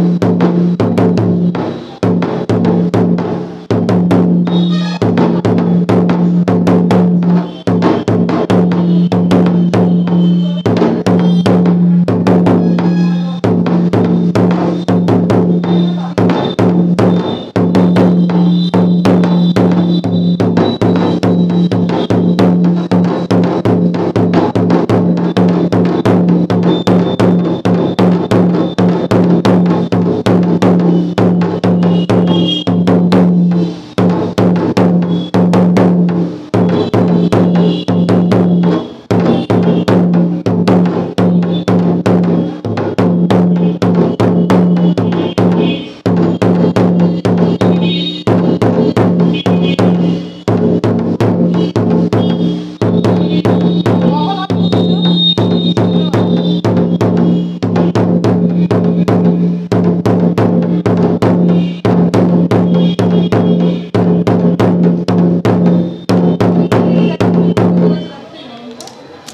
you.